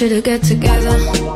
you to get together.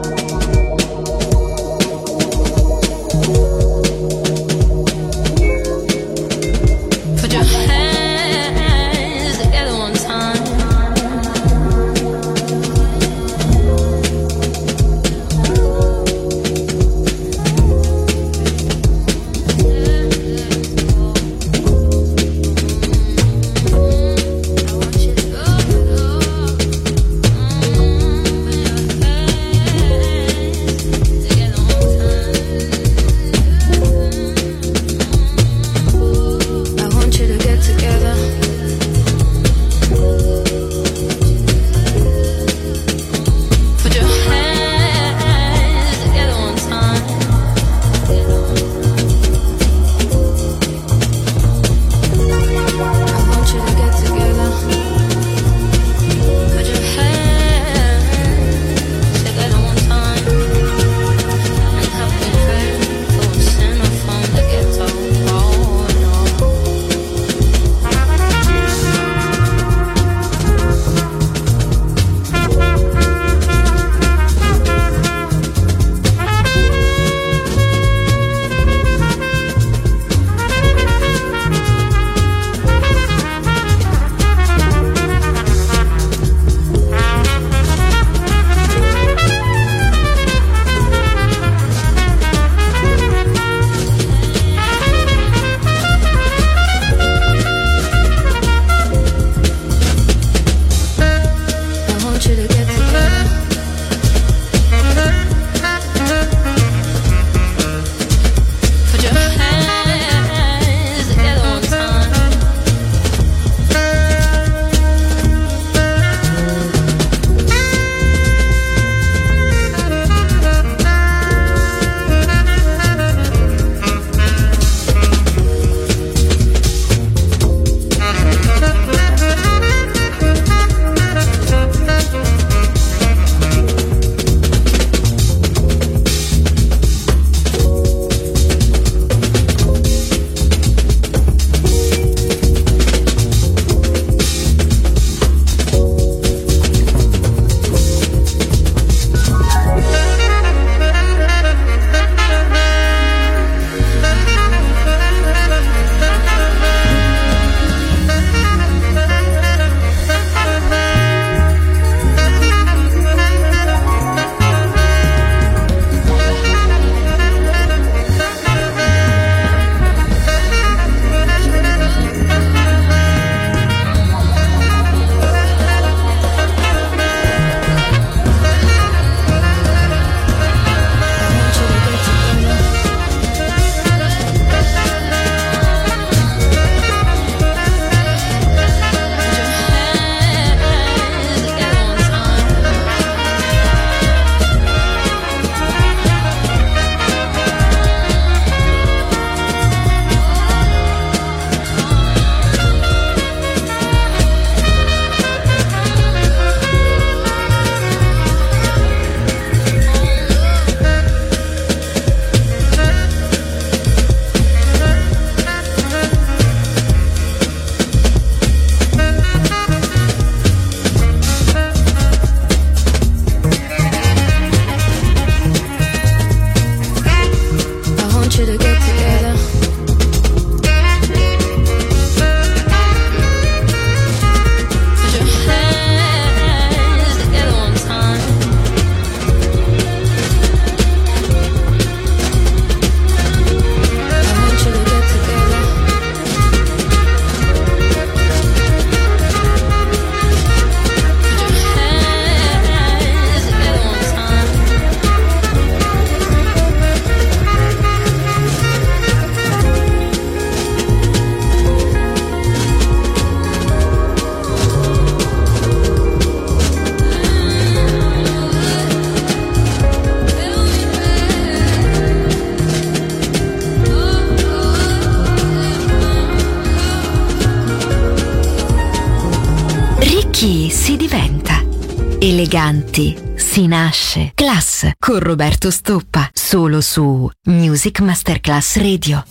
Eleganti si nasce. Class con Roberto Stoppa. Solo su Music Masterclass Radio.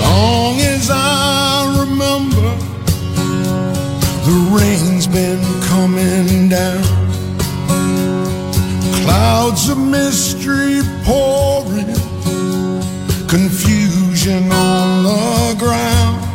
Long as I remember, the rain's been coming down. Clouds of mystery pouring. Confusion on the ground.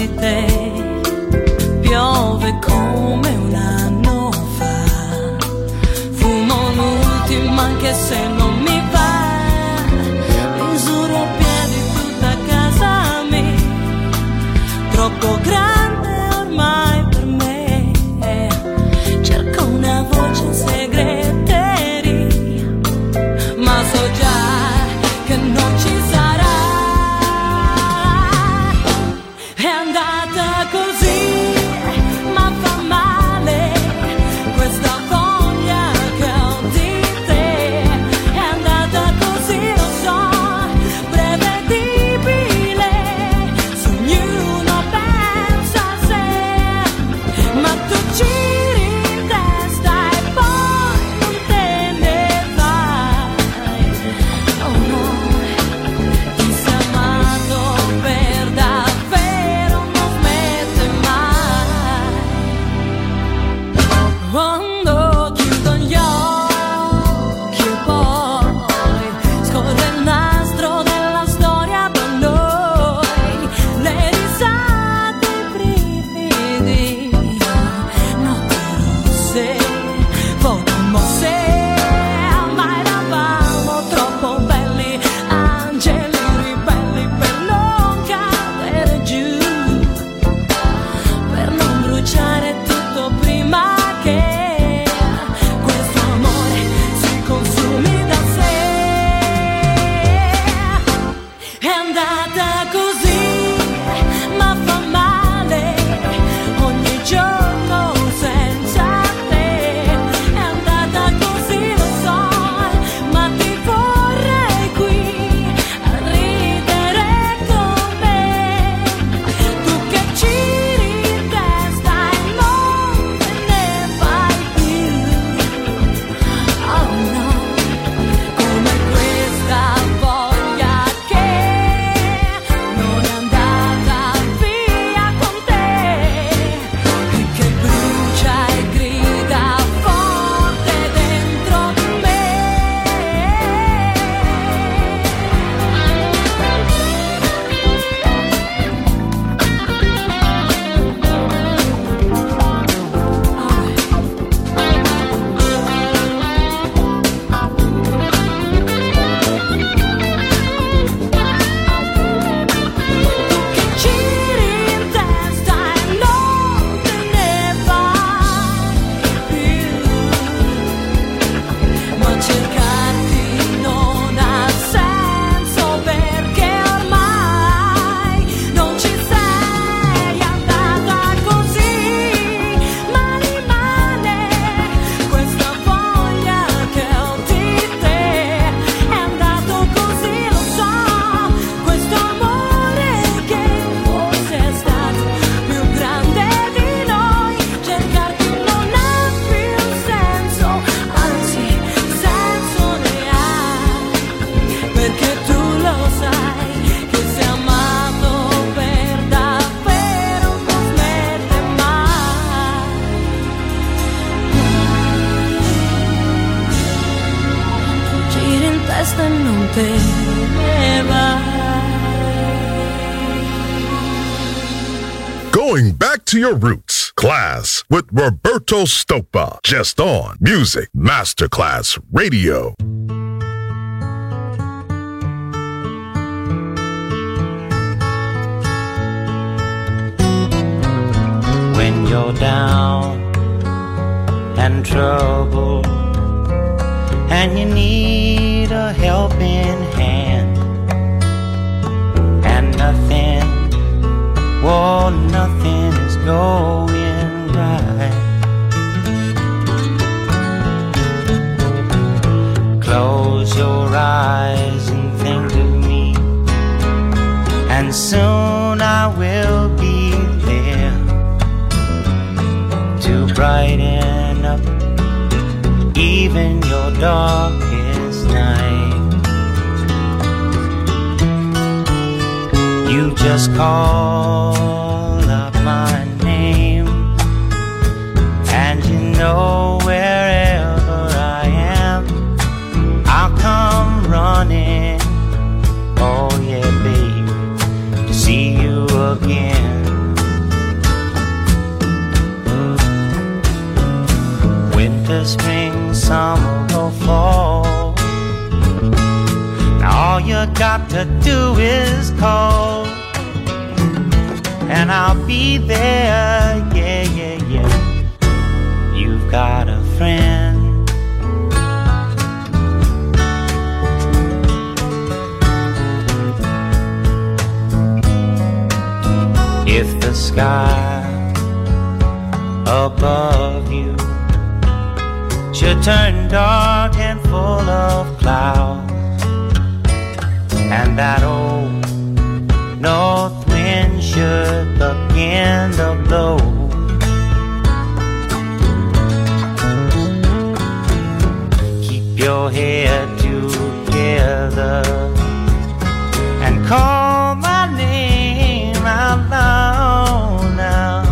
everything your roots. Klass with Roberto Stoppa. Just on Music Masterclass Radio. When you're down and troubled and you need a helping hand and nothing, oh, nothing going right. Close your eyes and think of me, and soon I will be there to brighten up even your darkest night. You just call. know wherever I am, I'll come running. Oh yeah, baby, to see you again. Winter, spring, summer, or fall. Now all you got to do is call, and I'll be there. Yeah Got a friend. If the sky above you should turn dark and full of clouds, and that old north wind should begin to blow. Your head together and call my name out loud now.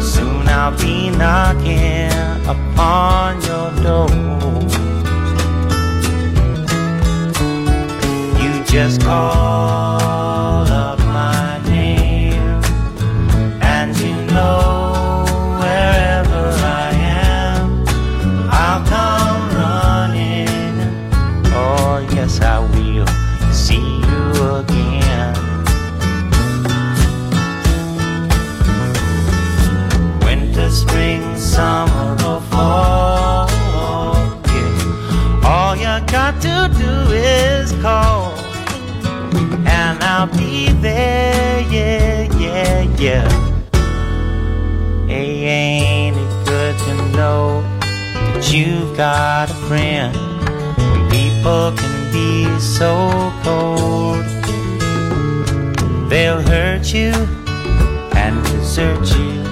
Soon I'll be knocking upon your door. You just call there. Yeah, yeah, yeah. Hey, ain't it good to know that you've got a friend? When people can be so cold, they'll hurt you and desert you.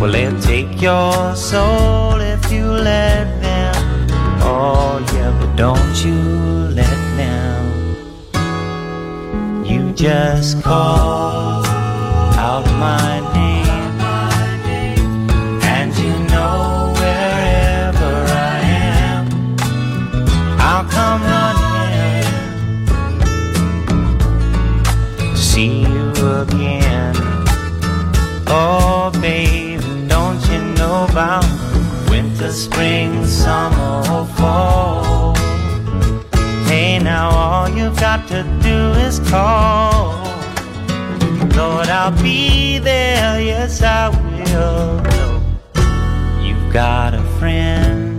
Well, they'll take your soul if you let them. Oh, yeah, but don't you Just call out my name, and you know wherever I am, I'll come running see you again. Oh, don't you know about winter, spring, summer, or fall? Now all you've got to do is call. Lord, I'll be there, yes, I will. You've got a friend.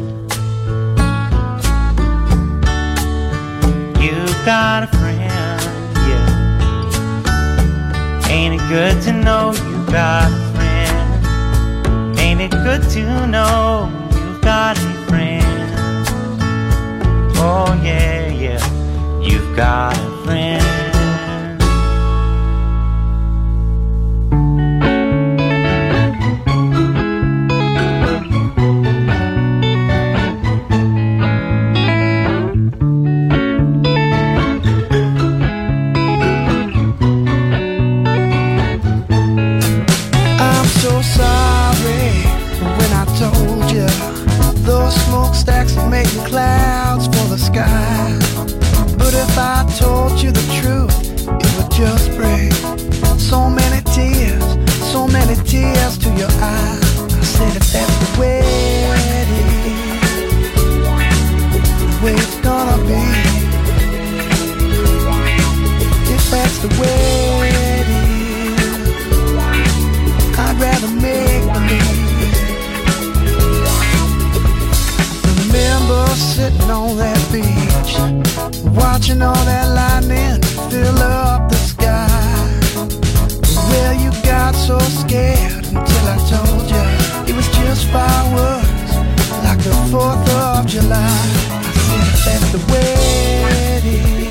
You've got a friend, yeah. Ain't it good to know you've got a friend? Ain't it good to know you've got a friend? Oh, yeah, got a friend. I'm so sorry when I told you those smokestacks are making clouds for the sky. The. I'd rather make believe. Remember sitting on that beach, watching all that lightning fill up the sky. Well, you got so scared until I told you it was just fireworks, like the 4th of July. I said the the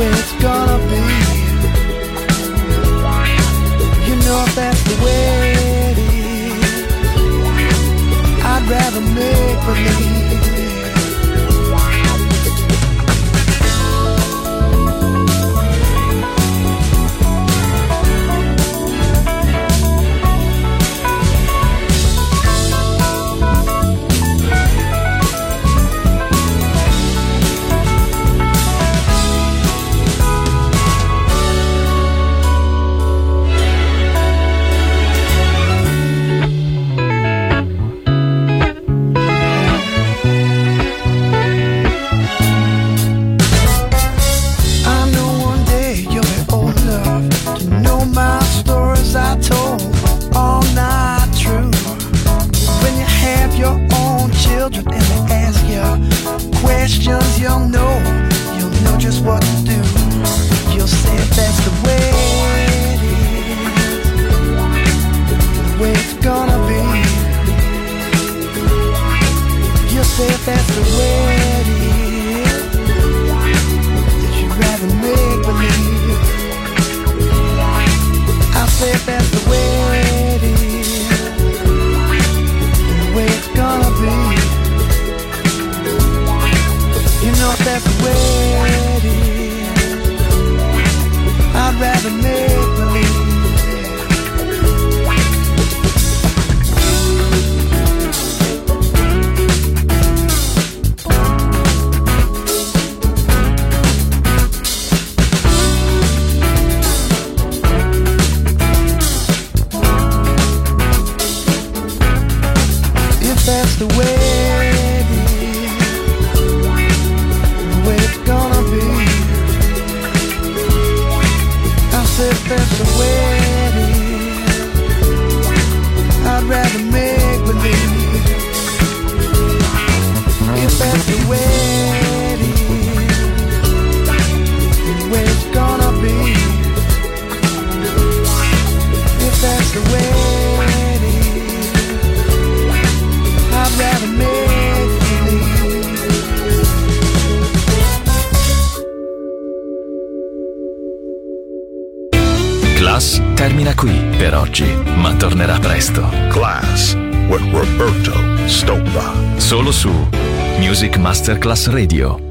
way it's gonna be. You know if that's the way it is, I'd rather make believe. Radio.